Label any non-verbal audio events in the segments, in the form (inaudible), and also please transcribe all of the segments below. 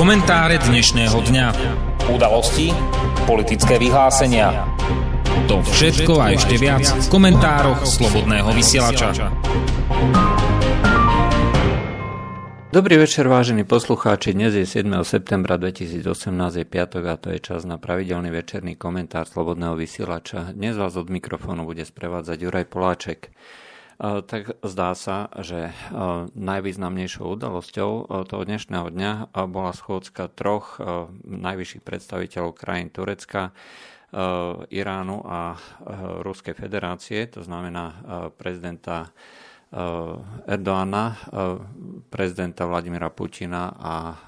Komentáre dnešného dňa. Udalosti, politické vyhlásenia. To všetko a ešte viac v komentároch Slobodného vysielača. Dobrý večer, vážení poslucháči. Dnes je 7. septembra 2018, je piatok a to je čas na pravidelný večerný komentár Slobodného vysielača. Dnes vás od mikrofónu bude sprevádzať Juraj Poláček. Eh, tak zdá sa, že eh, najvýznamnejšou udalosťou eh, toho dnešného dňa bola schôdzka troch najvyšších predstaviteľov krajín Turecka, Iránu a Ruskej federácie, to znamená prezidenta Erdoána, prezidenta Vladimira Putina a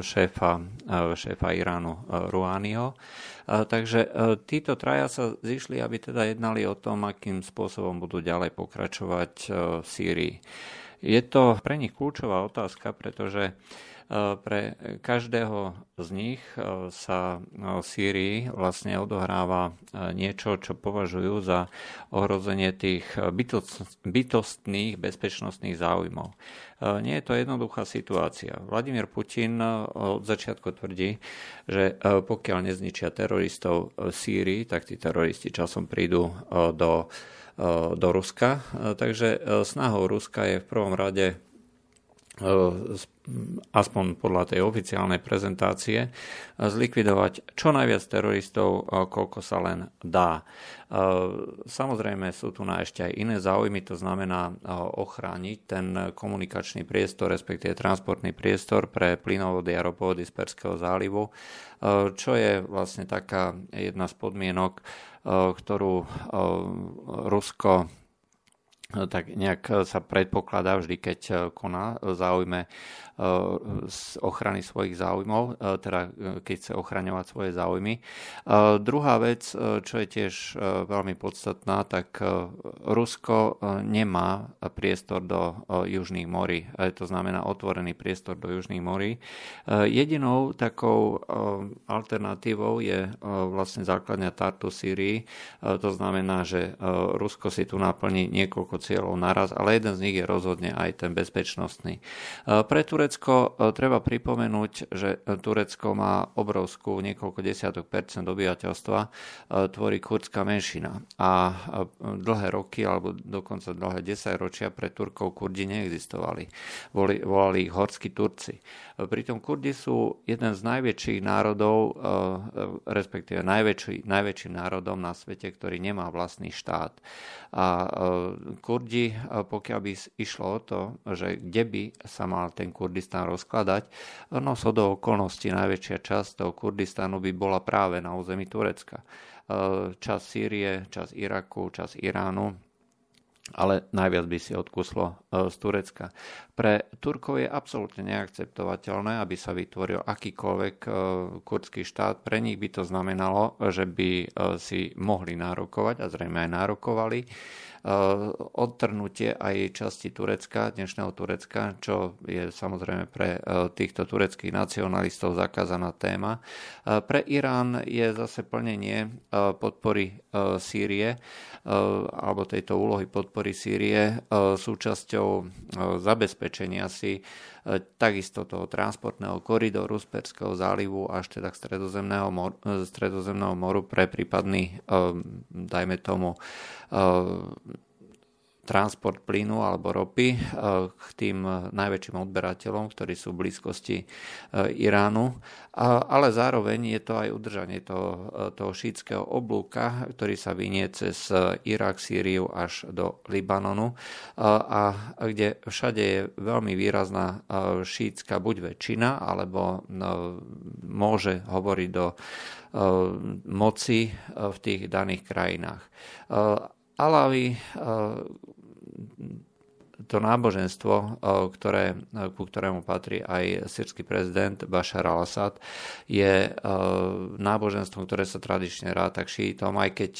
šéfa, šéfa Iránu Rouhaniho. Takže e, títo traja sa zišli, aby teda jednali o tom, akým spôsobom budú ďalej pokračovať e, v Sýrii. Je to pre nich kľúčová otázka, pretože pre každého z nich e, sa v Sýrii vlastne odohráva niečo, čo považujú za ohrozenie tých bytostných bezpečnostných záujmov. Nie je to jednoduchá situácia. Vladimír Putin od začiatku tvrdí, že pokiaľ nezničia teroristov v Sýrii, tak tí teroristi časom prídu do, do Ruska. Takže snahou Ruska je v prvom rade aspoň podľa tej oficiálnej prezentácie, zlikvidovať čo najviac teroristov, koľko sa len dá. Samozrejme sú tu na ešte aj iné záujmy, to znamená ochrániť ten komunikačný priestor, respektíve transportný priestor pre plynovody a ropovody z Perského zálivu, čo je vlastne taká jedna z podmienok, ktorú Rusko tak nejak sa predpokladá vždy, keď koná v záujme z ochrany svojich záujmov, e, teda e, keď chce ochraňovať svoje záujmy. E, druhá vec, čo je tiež veľmi podstatná, tak Rusko nemá priestor do južných morí, to znamená otvorený priestor do južných morí. Jedinou takou alternatívou je vlastne základňa Tartu Syrii, to znamená, že Rusko si tu naplní niekoľko cieľov naraz, ale jeden z nich je rozhodne aj ten bezpečnostný. Pre Turecko e, treba pripomenúť, že Turecko má obrovskú niekoľko desiatok percent obyvateľstva, e, tvorí kurdská menšina. A e, dlhé roky, alebo dokonca dlhé desaťročia pre Turkov Kurdi neexistovali. Volali, volali ich horskí Turci. Pritom Kurdi sú jeden z najväčších národov, respektíve najväčší, najväčším národom na svete, ktorý nemá vlastný štát. A Kurdi, pokiaľ by išlo o to, že kde by sa mal ten Kurdi Kurdistan rozkladať. No so do okolností najväčšia časť toho Kurdistanu by bola práve na území Turecka. E, čas Sýrie, čas Iraku, čas Iránu, ale najviac by si odkuslo e, z Turecka. Pre Turkov je absolútne neakceptovateľné, aby sa vytvoril akýkoľvek e, kurdský štát. Pre nich by to znamenalo, že by si mohli nárokovať a zrejme aj nárokovali Eh, odtrnutie aj časti Turecka, dnešného Turecka, čo je samozrejme pre eh, týchto tureckých nacionalistov zakázaná téma. Eh, pre Irán je zase plnenie podpory Sýrie alebo tejto úlohy podpory Sýrie súčasťou zabezpečenia si takisto toho transportného koridoru z Perského zálivu až teda k stredozemného, mor, stredozemného moru pre prípadný, dajme tomu, transport plynu alebo ropy eh, k tým najväčším odberateľom, ktorí sú v blízkosti eh, Iránu. Ale zároveň je to aj udržanie toho, eh, toho šítskeho oblúka, ktorý sa vynie cez Irak, Sýriu až do Libanonu a kde všade je veľmi výrazná šítska buď väčšina, alebo môže hovoriť do moci v tých daných krajinách. Alavi to náboženstvo, eh, ktoré, eh, ku ktorému patrí aj sírsky prezident Bashar al-Assad, je eh, náboženstvom, ktoré sa tradične ráta k šítom, aj keď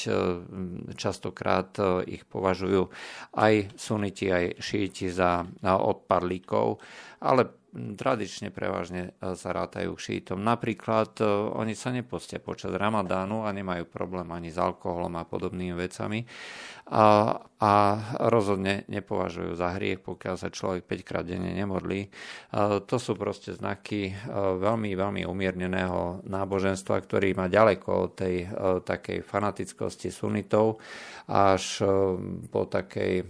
častokrát ich považujú aj suniti, aj šíti za odpadlíkov, ale tradične prevažne sa rátajú šítom. Napríklad oni sa nepostia počas ramadánu a nemajú problém ani s alkoholom a podobnými vecami a, a rozhodne nepovažujú za hriech, pokiaľ sa človek 5 krát denne nemodlí. To sú proste znaky veľmi, veľmi umierneného náboženstva, ktorý má ďaleko od tej takej fanatickosti sunitov až po takej,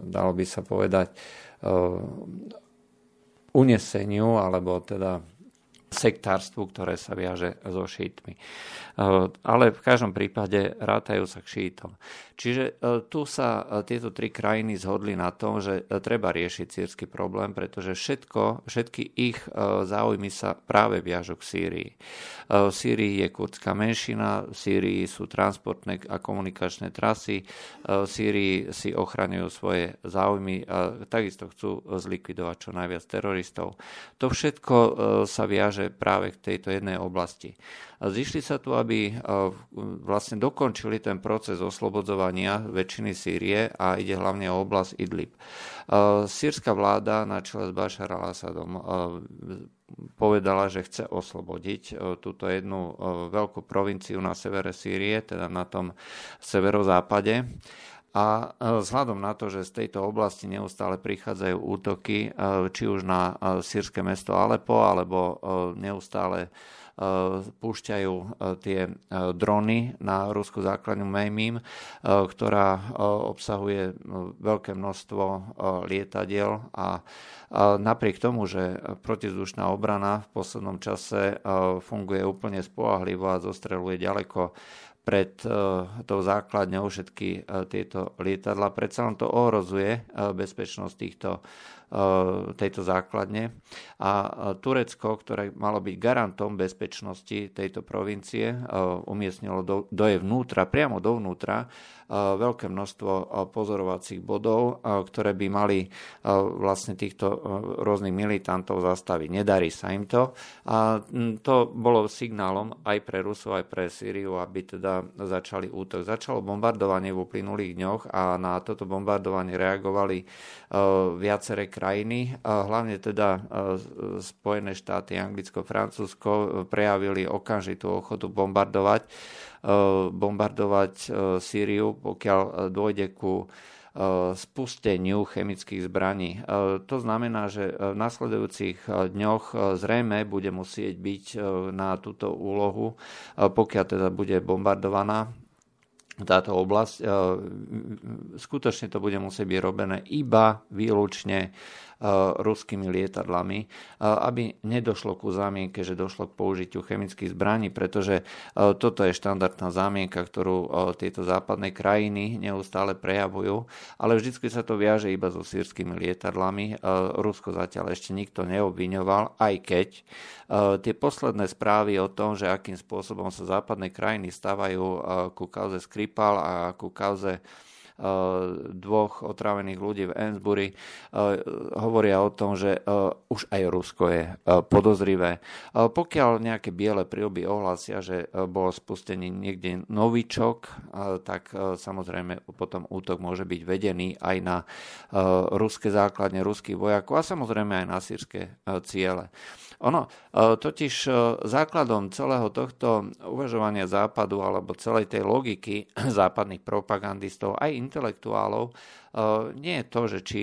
dalo by sa povedať, uneseniu alebo teda sektárstvu, ktoré sa viaže so šítmi. Ale v každom prípade rátajú sa k šítom. Čiže e, tu sa e, tieto tri krajiny zhodli na tom, že e, treba riešiť sírsky problém, pretože všetko, všetky ich záujmy sa práve viažu k Sýrii. V Sýrii je kurdská menšina, v Sýrii sú transportné a komunikačné trasy, v Sýrii si ochraňujú svoje záujmy a takisto chcú zlikvidovať čo najviac teroristov. To všetko sa viaže práve k tejto jednej oblasti. Zišli sa tu, aby vlastne dokončili ten proces oslobodzovania väčšiny Sýrie a ide hlavne o oblasť Idlib. Sýrska vláda na čele s Bashar al-Assadom povedala, že chce oslobodiť túto jednu veľkú provinciu na severe Sýrie, teda na tom severozápade. A vzhľadom na to, že z tejto oblasti neustále prichádzajú útoky, či už na sírske mesto Alepo, alebo neustále púšťajú e, tie e, drony na ruskú základňu Mejmím, e, ktorá obsahuje veľké množstvo lietadiel. A napriek tomu, že protizdušná obrana v poslednom čase funguje úplne spolahlivo a zostreluje ďaleko pred tou základňou všetky tieto lietadla. Predsa len to ohrozuje bezpečnosť týchto tejto základne. A Turecko, ktoré malo byť garantom bezpečnosti tejto provincie, umiestnilo do, do jej vnútra, priamo dovnútra, veľké množstvo pozorovacích bodov, ktoré by mali vlastne týchto rôznych militantov zastaviť. Nedarí sa im to. A to bolo signálom aj pre Rusov, aj pre Sýriu, aby teda začali útok. Začalo bombardovanie v uplynulých dňoch a na toto bombardovanie reagovali viaceré krajiny, hlavne teda Spojené štáty, Anglicko, Francúzsko prejavili okamžitú ochotu bombardovať, bombardovať Sýriu, pokiaľ dôjde ku spusteniu chemických zbraní. To znamená, že v nasledujúcich dňoch zrejme bude musieť byť na túto úlohu, pokiaľ teda bude bombardovaná táto oblasť. Skutočne to bude musieť byť robené iba výlučne Eh, ruskými lietadlami, eh, aby nedošlo ku zámienke, že došlo k použitiu chemických zbraní, pretože eh, toto je štandardná zámienka, ktorú tieto západné krajiny neustále prejavujú, ale vždy sa to viaže iba so sírskymi lietadlami. Rusko zatiaľ ešte nikto neobviňoval, aj keď tie posledné správy o tom, že akým spôsobom sa západné krajiny stávajú ku kauze Skripal a ku kauze Eh, dvoch otrávených ľudí v Ensbury eh, hovoria o tom, že eh, už aj Rusko je podozrivé. Pokiaľ nejaké biele prílby ohlasia, že bol spustený niekde novičok, tak samozrejme potom útok môže byť vedený aj na ruské základne ruských vojakov a samozrejme aj na sírske ciele. Ono, totiž základom celého tohto uvažovania západu alebo celej tej logiky (clears throat) západných propagandistov aj intelektuálov nie je to, že či,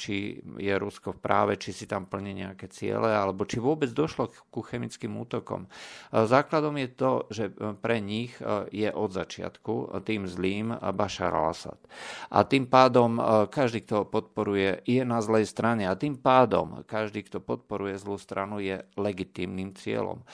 či je Rusko v práve, či si tam plní nejaké ciele, alebo či vôbec došlo ku chemickým útokom. Základom je to, že pre nich je od začiatku tým zlým Bashar al-Assad. A tým pádom každý, kto podporuje, je na zlej strane a tým pádom každý, kto podporuje zlú stranu, je legitímnym cieľom.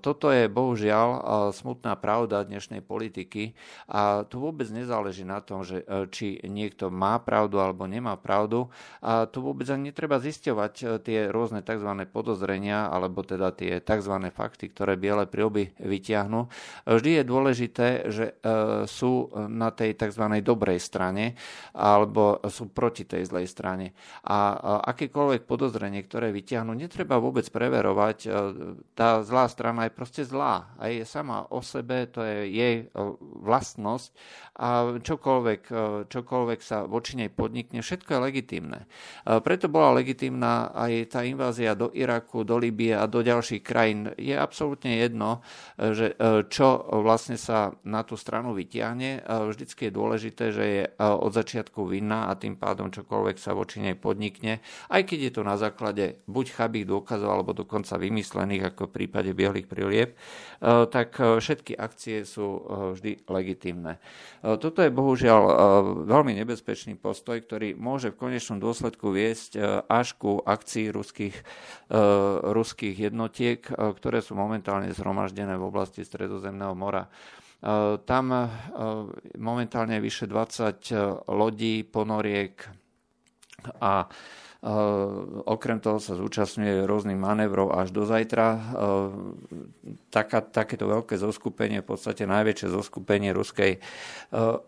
Toto je bohužiaľ smutná pravda dnešnej politiky a tu vôbec nezáleží na tom, že či niekto niekto má pravdu alebo nemá pravdu. A tu vôbec ani netreba zisťovať e, tie rôzne tzv. podozrenia alebo teda tie tzv. fakty, ktoré biele prílby vyťahnú. Vždy je dôležité, že e, sú na tej tzv. dobrej strane alebo sú proti tej zlej strane. A akékoľvek podozrenie, ktoré vyťahnú, netreba vôbec preverovať. E, tá zlá strana je proste zlá. A je sama o sebe, to je jej vlastnosť a čokoľvek, čokoľvek čokoľvek sa voči nej podnikne, všetko je legitímne. Preto bola legitímna aj tá invázia do Iraku, do Libie a do ďalších krajín. Je absolútne jedno, že čo vlastne sa na tú stranu vytiahne. Vždycky je dôležité, že je od začiatku vinná a tým pádom čokoľvek sa voči nej podnikne, aj keď je to na základe buď chabých dôkazov alebo dokonca vymyslených, ako v prípade bielých prilieb, tak všetky akcie sú vždy legitímne. Toto je bohužiaľ veľmi nebezpečný postoj, ktorý môže v konečnom dôsledku viesť až ku akcii ruských, ruských jednotiek, ktoré sú momentálne zhromaždené v oblasti Stredozemného mora. Tam momentálne vyše 20 lodí, ponoriek a Okrem toho sa zúčastňuje rôznych manévrov až do zajtra. Taká, takéto veľké zoskupenie, v podstate najväčšie zoskupenie ruskej,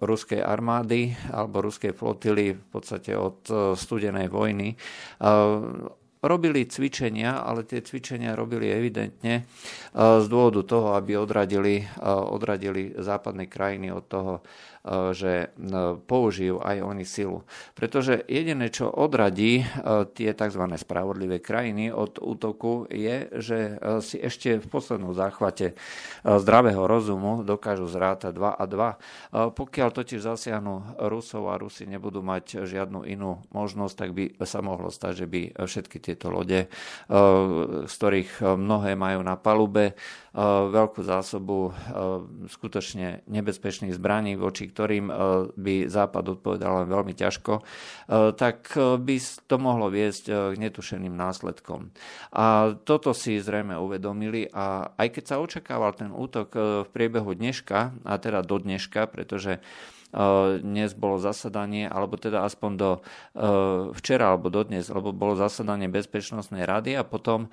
ruskej armády alebo ruskej flotily v podstate od studenej vojny robili cvičenia, ale tie cvičenia robili evidentne z dôvodu toho, aby odradili, odradili západné krajiny od toho, že e, použijú aj oni silu. Pretože jediné, čo odradí e, tie tzv. spravodlivé krajiny od útoku je, že si ešte v poslednom záchvate zdravého rozumu dokážu zrátať 2 a 2. Pokiaľ totiž zasiahnu Rusov a Rusi nebudú mať žiadnu inú možnosť, tak by sa mohlo stať, že by všetky tieto lode, z ktorých mnohé majú na palube, veľkú zásobu skutočne nebezpečných zbraní, voči ktorým by Západ odpovedal len veľmi ťažko, tak by to mohlo viesť k netušeným následkom. A toto si zrejme uvedomili a aj keď sa očakával ten útok v priebehu dneška, a teda do dneška, pretože dnes bolo zasadanie, alebo teda aspoň do včera alebo do dnes, lebo bolo zasadanie Bezpečnostnej rady a potom,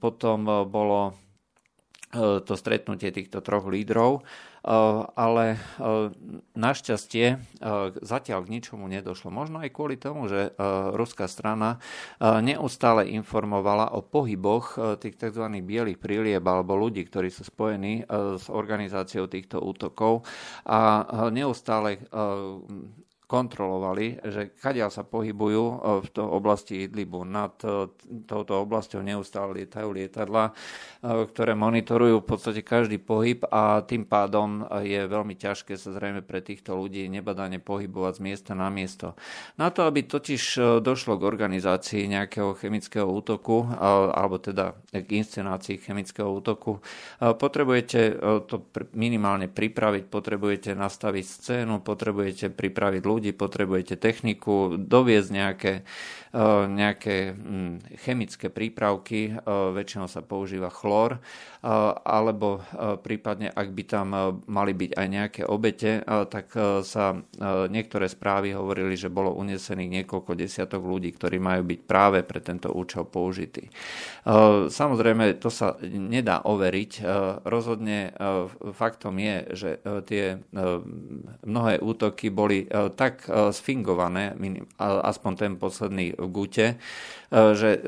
potom bolo E, to stretnutie týchto troch lídrov, e, ale e, našťastie zatiaľ k ničomu nedošlo. Možno aj kvôli tomu, že ruská strana neustále informovala o pohyboch tých tzv. bielých prílieb alebo ľudí, ktorí sú spojení s organizáciou týchto útokov a neustále kontrolovali, že kadiaľ sa pohybujú e, v to oblasti Idlibu. Nad e, touto oblasťou neustále lietajú lietadla, e, ktoré monitorujú v podstate každý pohyb a tým pádom je veľmi ťažké sa zrejme pre týchto ľudí nebadane pohybovať z miesta na miesto. Na to, aby totiž došlo k organizácii nejakého chemického útoku, alebo teda k inscenácii chemického útoku, potrebujete to minimálne pripraviť, potrebujete nastaviť scénu, potrebujete pripraviť ľudí, ľudí, potrebujete techniku, doviezť nejaké, e, nejaké hm, chemické prípravky, e, väčšinou sa používa chlor, e, alebo prípadne, ak by tam mali byť aj nejaké obete, tak sa niektoré správy hovorili, že bolo unesených niekoľko desiatok ľudí, ktorí majú byť práve pre tento účel použití. Samozrejme, to sa nedá overiť. Rozhodne faktom je, že tie mnohé útoky boli tak tak e, sfingované, aspoň ten posledný v Gute, e, že e,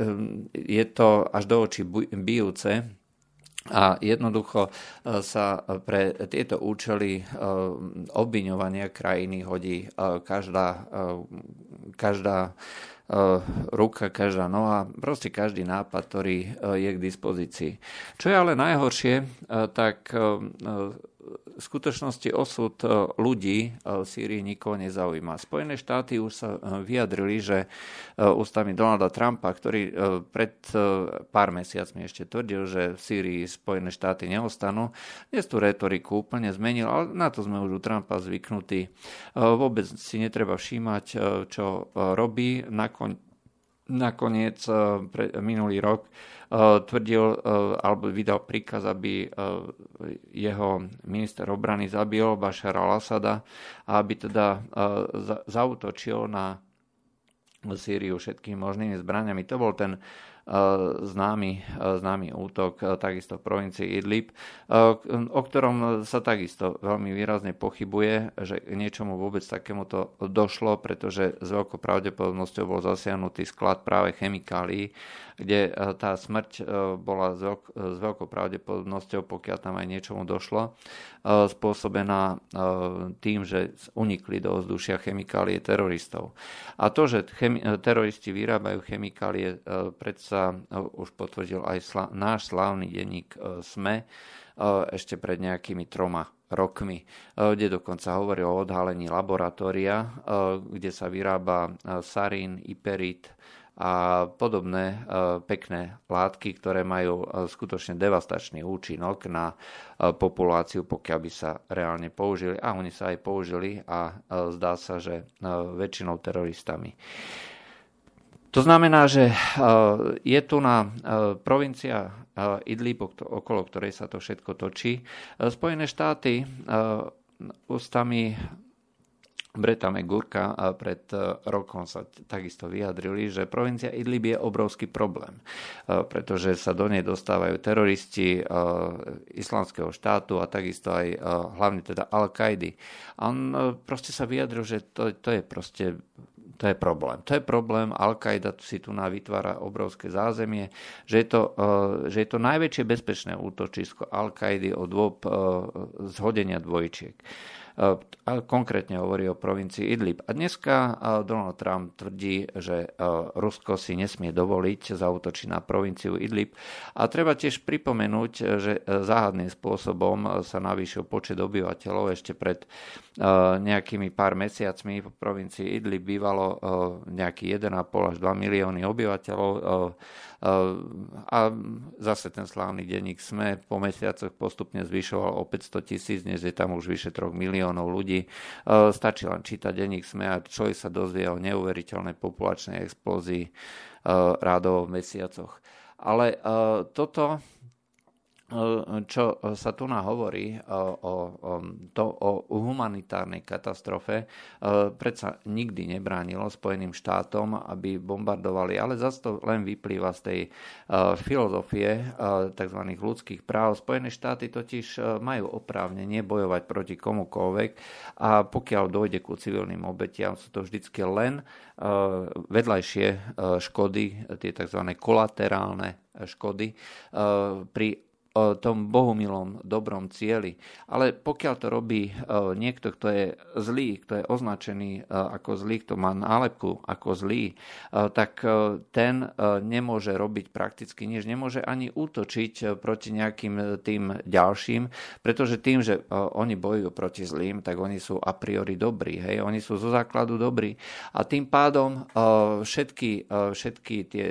je to až do očí bijúce, a jednoducho sa pre tieto účely obviňovania krajiny hodí každá, každá ruka, každá noha, proste každý nápad, ktorý je k dispozícii. Čo je ale najhoršie, tak v skutočnosti osud e, ľudí e, v Sýrii nikoho nezaujíma. Spojené štáty už sa e, vyjadrili, že ústami Donalda Trumpa, ktorý pred pár mesiacmi ešte tvrdil, že v Sýrii Spojené štáty neostanú, dnes tú retoriku úplne zmenil, ale na to sme už u Trumpa zvyknutí. Vôbec si netreba všímať, čo robí. Nakoniec minulý rok tvrdil eh, alebo vydal príkaz, aby eh, jeho minister obrany zabil Bašara al-Assada a aby teda zautočil na Sýriu všetkými možnými zbraniami. To bol ten známy, známy útok takisto v provincii Idlib, o ktorom sa takisto veľmi výrazne pochybuje, že niečomu vôbec takémuto došlo, pretože s veľkou pravdepodobnosťou bol zasiahnutý sklad práve chemikálií, kde tá smrť bola s, veľkou pravdepodobnosťou, pokiaľ tam aj niečomu došlo, spôsobená tým, že unikli do vzdušia chemikálie teroristov. A to, že teroristi vyrábajú chemikálie, predsa už potvrdil aj náš slávny denník SME ešte pred nejakými troma rokmi, kde dokonca hovorí o odhalení laboratória, kde sa vyrába sarín, iperit, a podobné pekné látky, ktoré majú skutočne devastačný účinok na populáciu, pokiaľ by sa reálne použili. A oni sa aj použili a zdá sa, že väčšinou teroristami. To znamená, že je tu na provincia Idlib, okolo ktorej sa to všetko točí. Spojené štáty ústami Breta McGurka pred e, rokom sa takisto vyjadrili, že provincia Idlib je obrovský problém, e, pretože sa do nej dostávajú teroristi e, islamského štátu a takisto aj hlavne teda Al-Kaidy. A on proste sa vyjadril, že to, to je proste to je problém. To je problém. Al-Qaida si tu vytvára obrovské zázemie, že je to, že je to najväčšie bezpečné útočisko Al-Kaidy od dôb zhodenia dvojčiek konkrétne hovorí o provincii Idlib. A dneska Donald Trump tvrdí, že Rusko si nesmie dovoliť zautočiť na provinciu Idlib. A treba tiež pripomenúť, že záhadným spôsobom sa navýšil počet obyvateľov ešte pred nejakými pár mesiacmi v provincii Idlib bývalo nejaký 1,5 až 2 milióny obyvateľov a zase ten slávny denník SME po mesiacoch postupne zvyšoval o 500 tisíc, dnes je tam už vyše 3 miliónov ľudí. Stačí len čítať denník SME a človek sa dozvie o neuveriteľnej populačnej explózii rádovo v mesiacoch. Ale toto čo sa tu hovorí o, o, to, o humanitárnej katastrofe, e, predsa nikdy nebránilo Spojeným štátom, aby bombardovali, ale zase to len vyplýva z tej e, filozofie e, tzv. ľudských práv. Spojené štáty totiž majú oprávnenie bojovať proti komukoľvek a pokiaľ dojde ku civilným obetiam, sú to vždycky len vedľajšie škody, tie tzv. kolaterálne škody pri tom bohumilom dobrom cieli. Ale pokiaľ to robí e, niekto, kto je zlý, kto je označený e, ako zlý, kto má nálepku ako zlý, e, tak ten nemôže robiť prakticky nič, nemôže ani útočiť proti nejakým tým ďalším, pretože tým, že oni bojujú proti zlým, tak oni sú a priori dobrí, hej, oni sú zo základu dobrí. A tým pádom všetky, všetky tie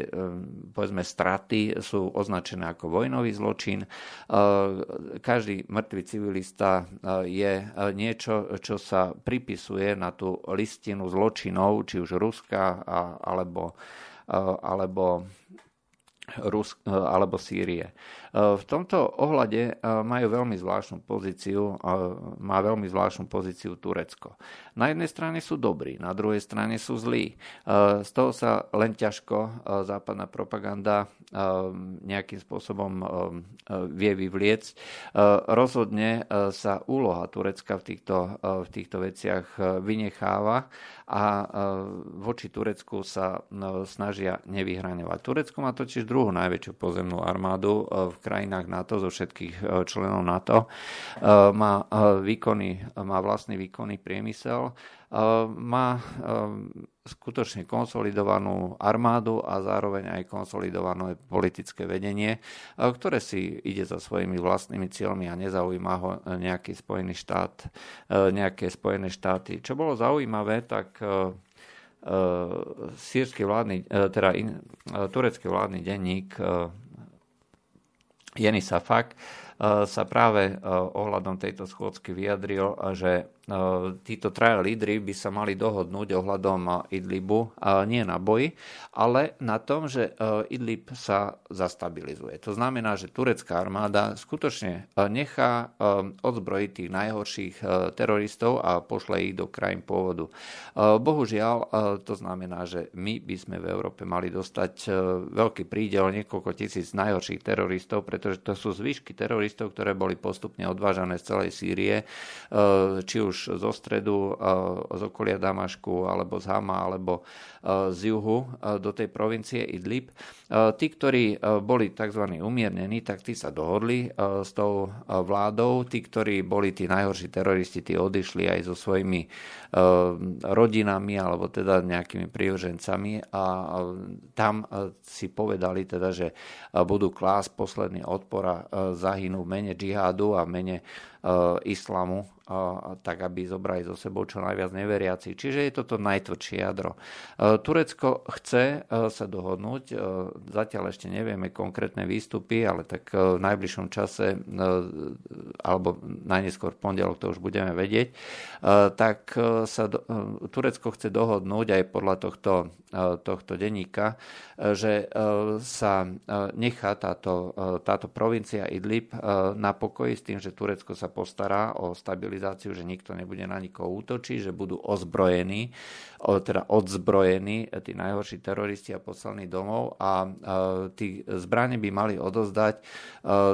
povedzme straty sú označené ako vojnový zločin každý mŕtvý civilista je niečo, čo sa pripisuje na tú listinu zločinov, či už Ruska alebo, alebo Rusk, alebo Sýrie. V tomto ohľade majú veľmi zvláštnu pozíciu, má veľmi zvláštnu pozíciu Turecko. Na jednej strane sú dobrí, na druhej strane sú zlí. Z toho sa len ťažko západná propaganda nejakým spôsobom vie vyvliecť. Rozhodne sa úloha Turecka v týchto, v týchto veciach vynecháva a voči Turecku sa snažia nevyhraňovať. Turecko má totiž druhú najväčšiu pozemnú armádu v krajinách NATO, zo všetkých e, členov NATO. E, má, výkony, má vlastný výkonný priemysel, má skutočne konsolidovanú armádu a zároveň aj konsolidované politické vedenie, ktoré si ide za svojimi vlastnými cieľmi a nezaujíma ho nejaký Spojený štát, nejaké Spojené štáty. Čo bolo zaujímavé, tak sírsky vládny, teda in, turecký vládny denník Jeni Safak sa práve ohľadom tejto schôdzky vyjadril, že títo traja lídry by sa mali dohodnúť ohľadom Idlibu nie na boji, ale na tom, že Idlib sa zastabilizuje. To znamená, že turecká armáda skutočne nechá odzbrojiť tých najhorších teroristov a pošle ich do krajín pôvodu. Bohužiaľ, to znamená, že my by sme v Európe mali dostať veľký prídel niekoľko tisíc najhorších teroristov, pretože to sú zvyšky teroristov, ktoré boli postupne odvážané z celej Sýrie, či už zo stredu, z okolia Damašku, alebo z Hama, alebo z juhu do tej provincie Idlib. Tí, ktorí boli tzv. umiernení, tak tí sa dohodli s tou vládou. Tí, ktorí boli tí najhorší teroristi, tí odišli aj so svojimi rodinami alebo teda nejakými prívržencami a tam si povedali teda, že budú klásť posledný odpor a zahynú v mene džihádu a v mene islamu tak aby zobrali zo sebou čo najviac neveriaci. Čiže je toto najtvrdšie jadro. E, Turecko chce e, sa dohodnúť, e, zatiaľ ešte nevieme konkrétne výstupy, ale tak v najbližšom čase, alebo najneskôr v pondelok to už budeme vedieť, tak sa Turecko chce dohodnúť aj podľa tohto, tohto denníka, že sa nechá táto, táto provincia Idlib na pokoji s tým, že Turecko sa postará o stabilizáciu že nikto nebude na nikoho útočiť, že budú ozbrojení, teda odzbrojení tí najhorší teroristi a poslaní domov a tí zbranie by mali odozdať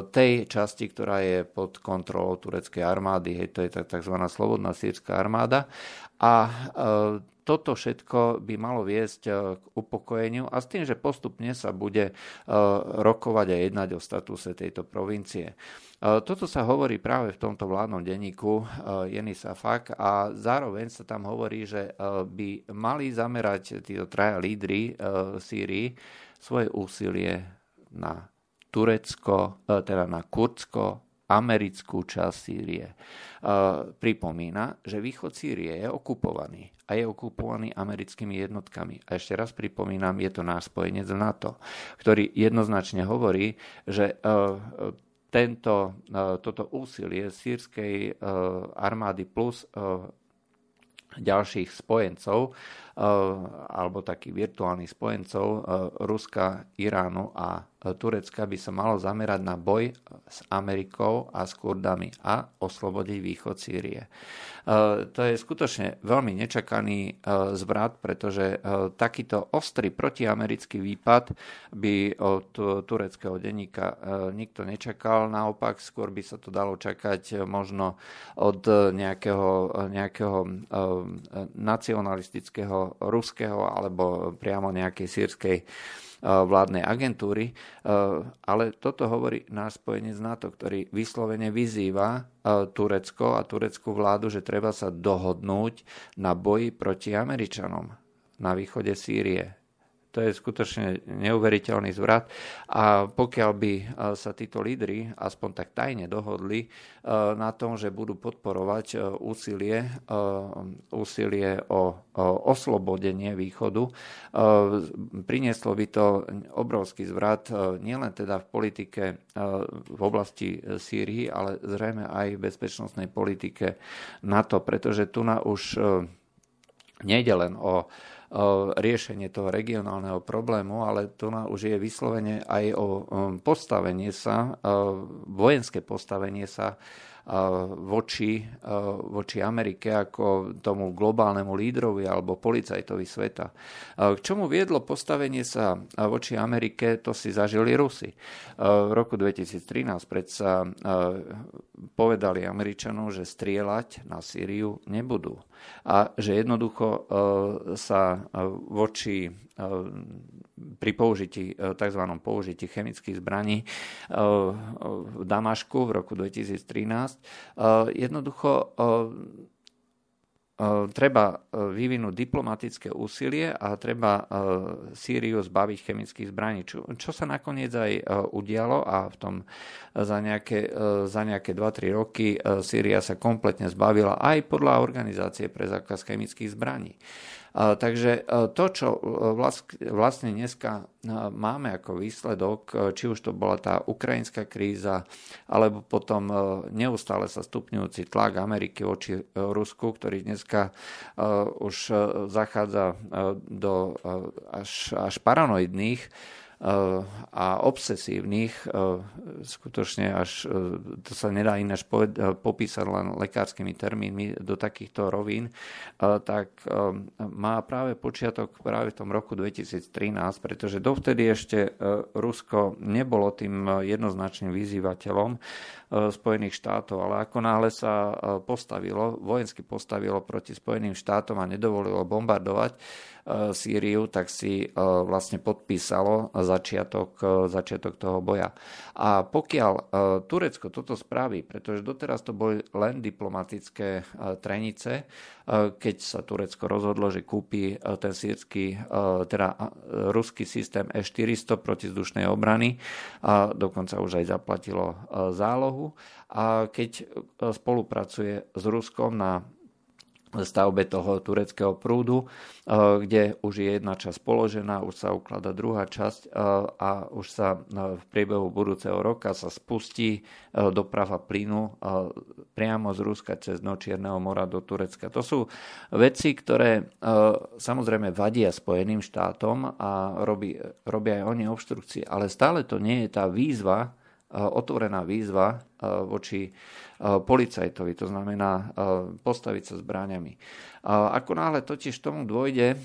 tej časti, ktorá je pod kontrolou tureckej armády, hej, to je tzv. slobodná sírska armáda a toto všetko by malo viesť k upokojeniu a s tým, že postupne sa bude rokovať a jednať o statuse tejto provincie. Toto sa hovorí práve v tomto vládnom denníku Jeny Safak a zároveň sa tam hovorí, že by mali zamerať títo traja lídry Sýrii svoje úsilie na Turecko, teda na Kurdsko, americkú časť Sýrie. Pripomína, že východ Sýrie je okupovaný a je okupovaný americkými jednotkami. A ešte raz pripomínam, je to náš spojenec NATO, ktorý jednoznačne hovorí, že tento, e, toto úsilie sírskej e, armády plus e, ďalších spojencov alebo takých virtuálnych spojencov Ruska, Iránu a Turecka by sa malo zamerať na boj s Amerikou a s Kurdami a oslobodiť východ Sýrie. To je skutočne veľmi nečakaný zvrat, pretože takýto ostrý protiamerický výpad by od tureckého denníka nikto nečakal. Naopak, skôr by sa to dalo čakať možno od nejakého, nejakého nacionalistického ruského alebo priamo nejakej sírskej vládnej agentúry, ale toto hovorí náš spojenec NATO, ktorý vyslovene vyzýva Turecko a tureckú vládu, že treba sa dohodnúť na boji proti Američanom na východe Sýrie. To je skutočne neuveriteľný zvrat. A pokiaľ by e, sa títo lídry aspoň tak tajne dohodli e, na tom, že budú podporovať e, úsilie, úsilie o oslobodenie východu, prinieslo by to obrovský zvrat nielen teda v politike v oblasti Sýrii, ale zrejme aj v bezpečnostnej politike NATO, pretože tu na už nejde len o riešenie toho regionálneho problému, ale to už je vyslovene aj o postavenie sa, vojenské postavenie sa voči, voči Amerike ako tomu globálnemu lídrovi alebo policajtovi sveta. K čomu viedlo postavenie sa voči Amerike, to si zažili Rusi. V roku 2013 predsa povedali Američanom, že strieľať na Sýriu nebudú a že jednoducho sa voči pri použití, e, tzv. použití chemických zbraní e, v Damašku v roku 2013. E, jednoducho treba vyvinúť diplomatické úsilie a treba Sýriu zbaviť chemických zbraní, čo, čo sa nakoniec aj udialo a v tom za nejaké, za nejaké 2-3 roky Sýria sa kompletne zbavila aj podľa Organizácie pre zákaz chemických zbraní. Takže to, čo vlastne dneska máme ako výsledok, či už to bola tá ukrajinská kríza, alebo potom neustále sa stupňujúci tlak Ameriky voči Rusku, ktorý dneska už zachádza do až, až paranoidných a obsesívnych, e, skutočne až, e, to sa nedá ináč popísať len lekárskymi termínmi do takýchto rovín, tak má práve počiatok práve v tom roku 2013, pretože dovtedy ešte Rusko nebolo tým jednoznačným vyzývateľom Spojených štátov, ale ako náhle sa postavilo, vojensky postavilo proti Spojeným štátom a nedovolilo bombardovať, Sýriu, tak si e, vlastne podpísalo začiatok, e, začiatok toho boja. A pokiaľ Turecko toto spraví, pretože doteraz to boli len diplomatické trenice, keď sa Turecko rozhodlo, že kúpi ten sírsky, teda ruský systém E400 protizdušnej obrany a dokonca už aj zaplatilo zálohu. A keď spolupracuje s Ruskom na stavbe toho tureckého prúdu, eh, kde už je jedna časť položená, už sa uklada druhá časť eh, a už sa eh, v priebehu budúceho roka sa spustí doprava plynu priamo z Ruska cez dno Čierneho mora do Turecka. To sú veci, ktoré samozrejme vadia Spojeným štátom a robí, robia aj oni obštrukcie, ale stále to nie je tá výzva, otvorená výzva voči policajtovi, to znamená postaviť sa zbráňami. Ako náhle totiž tomu dôjde,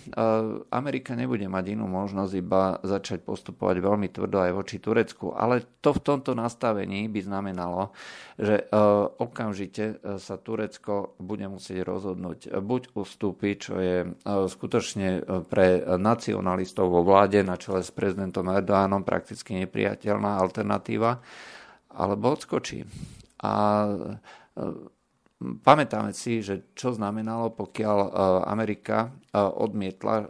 Amerika nebude mať inú možnosť iba začať postupovať veľmi tvrdo aj voči Turecku, ale to v tomto nastavení by znamenalo, že okamžite sa Turecko bude musieť rozhodnúť buď ustúpiť, čo je skutočne pre nacionalistov vo vláde na čele s prezidentom Erdoánom prakticky nepriateľná alternatíva, alebo odskočí. A Pamätáme si, že čo znamenalo, pokiaľ e, Amerika e, odmietla e,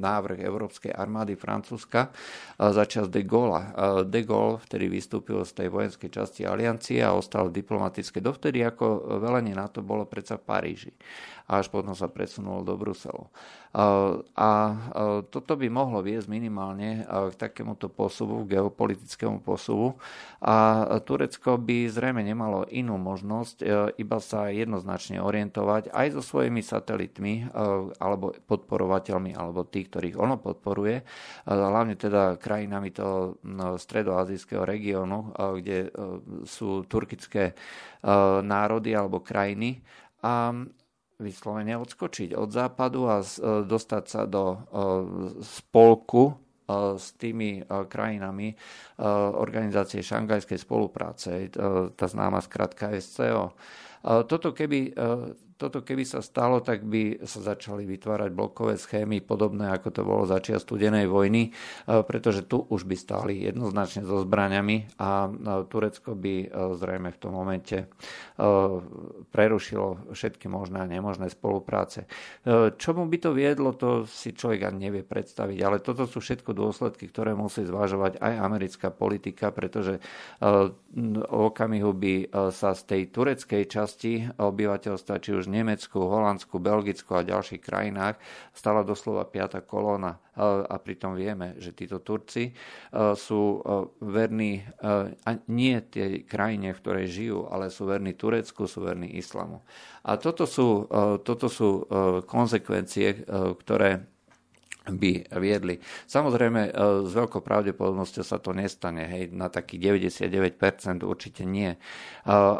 návrh Európskej armády Francúzska za čas de Gaulle. De Gaulle vtedy vystúpil z tej vojenskej časti aliancie a ostal diplomatické dovtedy, ako velenie NATO bolo predsa v Paríži a až potom sa presunul do Bruselu. A toto by mohlo viesť minimálne k takémuto posuvu, geopolitickému posuvu a Turecko by zrejme nemalo inú možnosť e, iba sa jednoznačne orientovať aj so svojimi satelitmi e, alebo podporovateľmi alebo tí, ktorých ono podporuje, hlavne teda krajinami toho stredoazijského regiónu, kde e, sú turkické národy alebo krajiny. A vyslovene odskočiť od západu a e, dostať sa do e, spolku e, s tými krajinami organizácie šangajskej spolupráce, tá známa skratka SCO. Toto keby toto keby sa stalo, tak by sa začali vytvárať blokové schémy podobné, ako to bolo začia studenej vojny, e, pretože tu už by stáli jednoznačne so zbraniami a e, Turecko by e, zrejme v tom momente prerušilo všetky možné a nemožné spolupráce. Čomu by to viedlo, to si človek ani nevie predstaviť, ale toto sú všetko dôsledky, ktoré musí zvažovať aj americká politika, pretože v okamihu by sa z tej tureckej časti obyvateľstva, či už Nemecku, Holandsku, Belgicku a ďalších krajinách stala doslova piata kolóna. A pritom vieme, že títo Turci e, sú e, verní e, nie tej krajine, v ktorej žijú, ale sú verní Turecku, sú verní islamu. A toto sú, toto sú konsekvencie, ktoré by viedli. Samozrejme, e, s veľkou pravdepodobnosťou sa to nestane, hej, na taký 99% určite nie. E,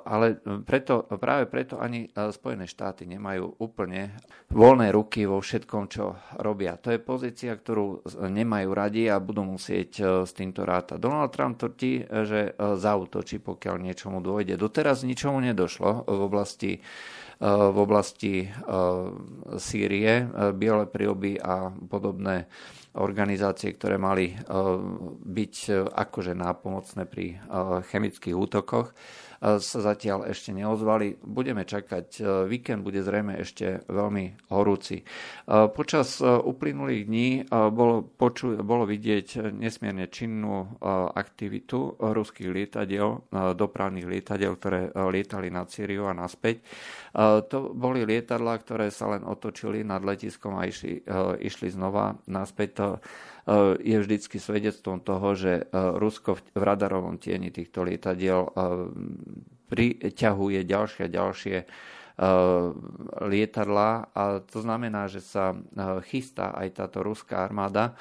ale preto, práve preto ani e, Spojené štáty nemajú úplne voľné ruky vo všetkom, čo robia. To je pozícia, ktorú nemajú radi a budú musieť s týmto rátať. Donald Trump tvrdí, že zautočí, pokiaľ niečomu dôjde. Doteraz ničomu nedošlo v oblasti v oblasti Sýrie, Biele príoby a podobné organizácie, ktoré mali byť akože nápomocné pri chemických útokoch. Sa zatiaľ ešte neozvali. Budeme čakať. Víkend bude zrejme ešte veľmi horúci. Počas uplynulých dní bolo, poču, bolo vidieť nesmierne činnú aktivitu ruských lietadiel, dopravných lietadiel, ktoré lietali nad Syriu a naspäť. To boli lietadla, ktoré sa len otočili nad letiskom a išli, išli znova naspäť. To je vždycky svedectvom toho, že Rusko v radarovom tieni týchto lietadiel priťahuje ďalšie a ďalšie lietadla a to znamená, že sa chystá aj táto ruská armáda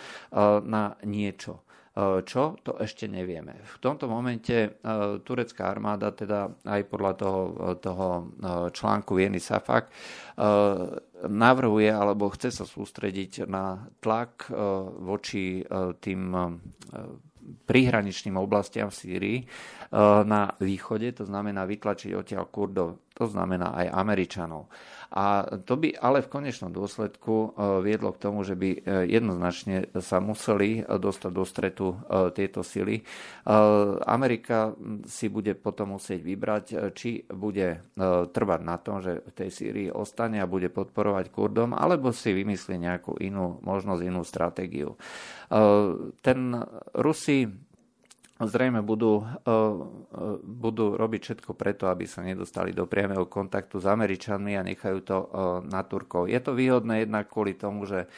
na niečo. Čo? To ešte nevieme. V tomto momente turecká armáda, teda aj podľa toho, toho článku Vieny Safak, navrhuje alebo chce sa sústrediť na tlak voči tým prihraničným oblastiam v Sýrii na východe, to znamená vytlačiť odtiaľ Kurdov, to znamená aj Američanov. A to by ale v konečnom dôsledku e, viedlo k tomu, že by e, jednoznačne sa museli dostať do stretu e, tieto sily. Amerika si bude potom musieť vybrať, či bude trvať na tom, že v tej Sýrii ostane a bude podporovať Kurdom, alebo si vymyslí nejakú inú možnosť, inú stratégiu. Ten Rusi zrejme budú, eh, eh, budú robiť všetko preto, aby sa nedostali do priamého kontaktu s Američanmi a nechajú to eh, na Turkov. Je to výhodné jednak kvôli tomu, že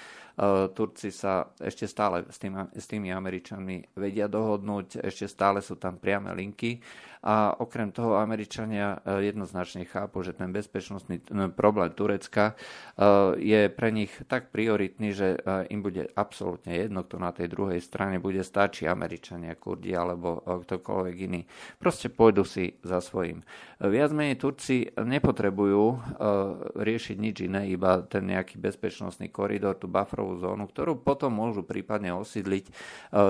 Turci sa ešte stále s tými Američanmi vedia dohodnúť, ešte stále sú tam priame linky a okrem toho Američania e, jednoznačne chápu, že ten bezpečnostný problém Turecka e, je pre nich tak prioritný, že e, im bude absolútne jedno, kto na tej druhej strane bude stačí Američania, Kurdi alebo ktokoľvek iný. Proste pôjdu si za svojím. Viac menej Turci nepotrebujú riešiť nič iné, iba ten nejaký bezpečnostný koridor, tú bufferovú zónu, ktorú potom môžu prípadne osídliť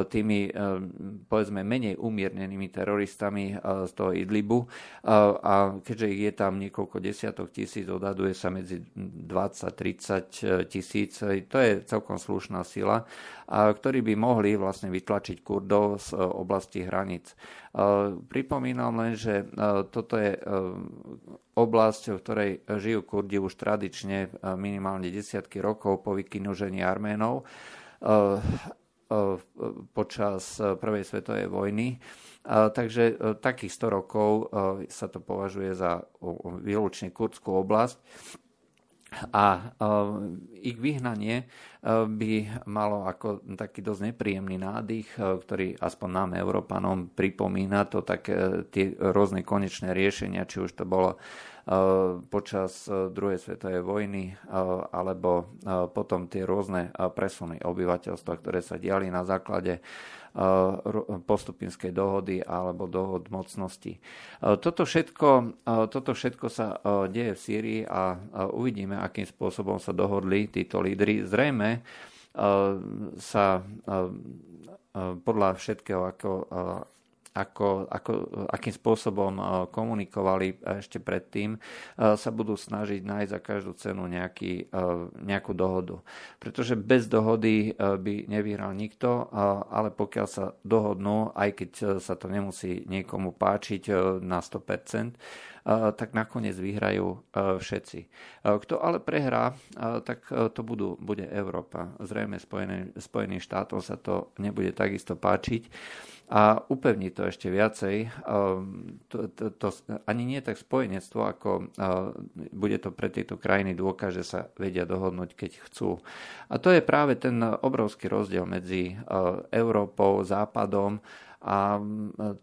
tými, povedzme, menej umiernenými teroristami z toho Idlibu a keďže ich je tam niekoľko desiatok tisíc, odhaduje sa medzi 20-30 tisíc, to je celkom slušná sila, ktorí by mohli vlastne vytlačiť Kurdov z e, oblasti hraníc. Pripomínam len, že e, toto je e, oblasť, v ktorej žijú Kurdi už tradične minimálne desiatky rokov po vykynužení Arménov počas prvej svetovej vojny Takže e, takých 100 rokov e, sa to považuje za výlučne kurdskú oblasť. A e, ich vyhnanie by malo ako taký dosť nepríjemný nádych, ktorý aspoň nám, Európanom, pripomína to také tie rôzne konečné riešenia, či už to bolo počas druhej svetovej vojny alebo potom tie rôzne presuny obyvateľstva, ktoré sa diali na základe postupinskej dohody alebo dohod mocnosti. Toto všetko, toto všetko sa deje v Sýrii a uvidíme, akým spôsobom sa dohodli títo lídry. Zrejme sa podľa všetkého, ako ako, ako, akým spôsobom eh, komunikovali ešte predtým, eh, sa budú snažiť nájsť za každú cenu nejaký, eh, nejakú dohodu. Pretože bez dohody by nevyhral nikto, ale pokiaľ sa dohodnú, aj keď sa to nemusí niekomu páčiť na 100%, tak nakoniec vyhrajú všetci. Kto ale prehrá, tak to budú, bude Európa. Zrejme Spojeným, Spojeným štátom sa to nebude takisto páčiť a upevní to ešte viacej. To, to, to, ani nie tak spojenectvo, ako bude to pre tieto krajiny dôkaz, že sa vedia dohodnúť, keď chcú. A to je práve ten obrovský rozdiel medzi Európou, Západom a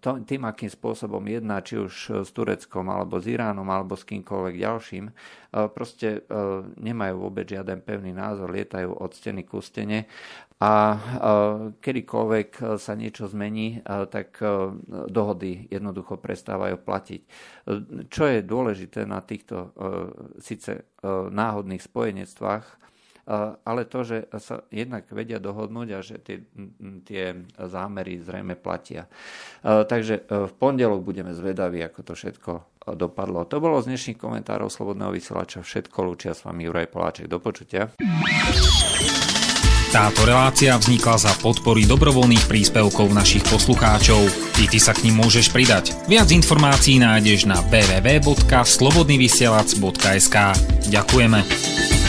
to, tým, akým spôsobom jedná, či už s Tureckom, alebo s Iránom, alebo s kýmkoľvek ďalším, proste nemajú vôbec žiaden pevný názor, lietajú od steny ku stene a kedykoľvek sa niečo zmení, tak dohody jednoducho prestávajú platiť. Čo je dôležité na týchto síce náhodných spojenectvách, ale to, že sa jednak vedia dohodnúť a že tie, tie zámery zrejme platia. Takže v pondelok budeme zvedaví, ako to všetko dopadlo. To bolo z dnešných komentárov Slobodného vysielača všetko. Lúčia s vami Juraj Poláček. Do počutia. Táto relácia vznikla za podpory dobrovoľných príspevkov našich poslucháčov. I ty sa k ním môžeš pridať. Viac informácií nájdeš na www.slobodnyvysielac.sk Ďakujeme.